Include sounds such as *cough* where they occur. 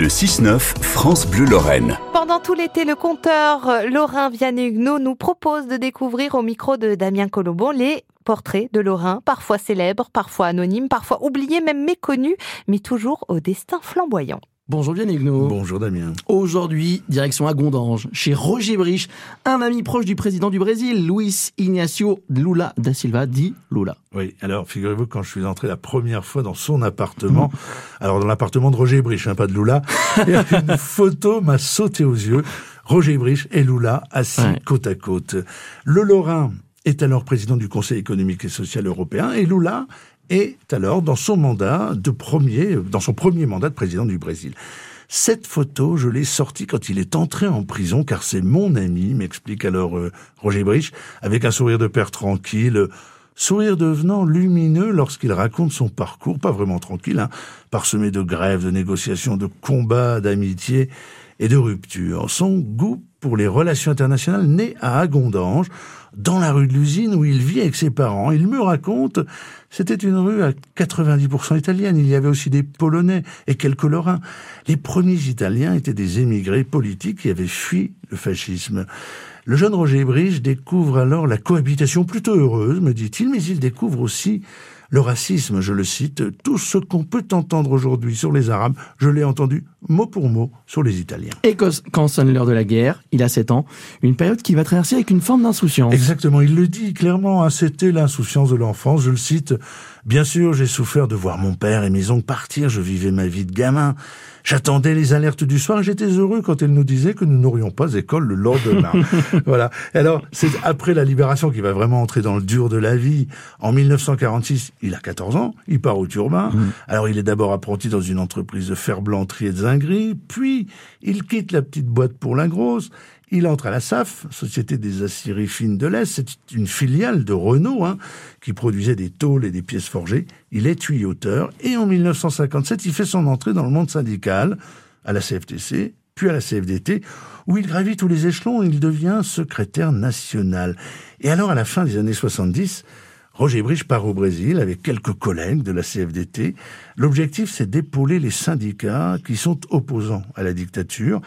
Le 6-9, France Bleu Lorraine. Pendant tout l'été, le conteur Lorrain Vianney Huguenot nous propose de découvrir au micro de Damien Colombo les portraits de Lorrain, parfois célèbres, parfois anonymes, parfois oubliés, même méconnus, mais toujours au destin flamboyant. Bonjour Vianney Huguenot. Bonjour Damien. Aujourd'hui, direction à Gondange, chez Roger Brich, un ami proche du président du Brésil, Luis Ignacio Lula da Silva, dit Lula. Oui, alors figurez-vous quand je suis entré la première fois dans son appartement, *laughs* alors dans l'appartement de Roger Brich, hein, pas de Lula, *laughs* une photo m'a sauté aux yeux. Roger Brich et Lula assis Ouais. côte à côte. Le Lorrain est alors président du Conseil économique et social européen et Lula est alors dans son mandat de premier, dans son premier mandat de président du Brésil. Cette photo, je l'ai sortie quand il est entré en prison, car c'est mon ami, m'explique alors euh, Roger Brich, avec un sourire de père tranquille, sourire devenant lumineux lorsqu'il raconte son parcours, pas vraiment tranquille, hein, parsemé de grèves, de négociations, de combats, d'amitié et de ruptures. Son goût pour les relations internationales naît à Agondange, dans la rue de l'usine où il vit avec ses parents. Il me raconte, c'était une rue à 90% italienne. Il y avait aussi des Polonais et quelques Lorrains. Les premiers Italiens étaient des émigrés politiques qui avaient fui le fascisme. Le jeune Roger Brige découvre alors la cohabitation plutôt heureuse, me dit-il, mais il découvre aussi le racisme, je le cite, tout ce qu'on peut entendre aujourd'hui sur les Arabes, je l'ai entendu mot pour mot sur les Italiens. Et quand sonne l'heure de la guerre, il a 7 ans, une période qui va traverser avec une forme d'insouciance. Exactement, il le dit clairement, hein, c'était l'insouciance de l'enfance, je le cite. Bien sûr, j'ai souffert de voir mon père et mes oncles partir, je vivais ma vie de gamin. J'attendais les alertes du soir et j'étais heureux quand elle nous disait que nous n'aurions pas école le lendemain. *laughs* voilà. Alors, c'est après la libération qu'il va vraiment entrer dans le dur de la vie. En 1946, il a 14 ans, il part au Turbin. Alors, il est d'abord apprenti dans une entreprise de ferblanterie et de zinguerie, puis il quitte la petite boîte pour la grosse. Il entre à la SAF, Société des aciéries fines de l'Est. C'est une filiale de Renault hein, qui produisait des tôles et des pièces forgées. Il est tuyauteur et en 1957, il fait son entrée dans le monde syndical à la CFTC, puis à la CFDT, où il gravit tous les échelons. Il devient secrétaire national. Et alors, à la fin des années 70, Roger Brich part au Brésil avec quelques collègues de la CFDT. L'objectif, c'est d'épauler les syndicats qui sont opposants à la dictature,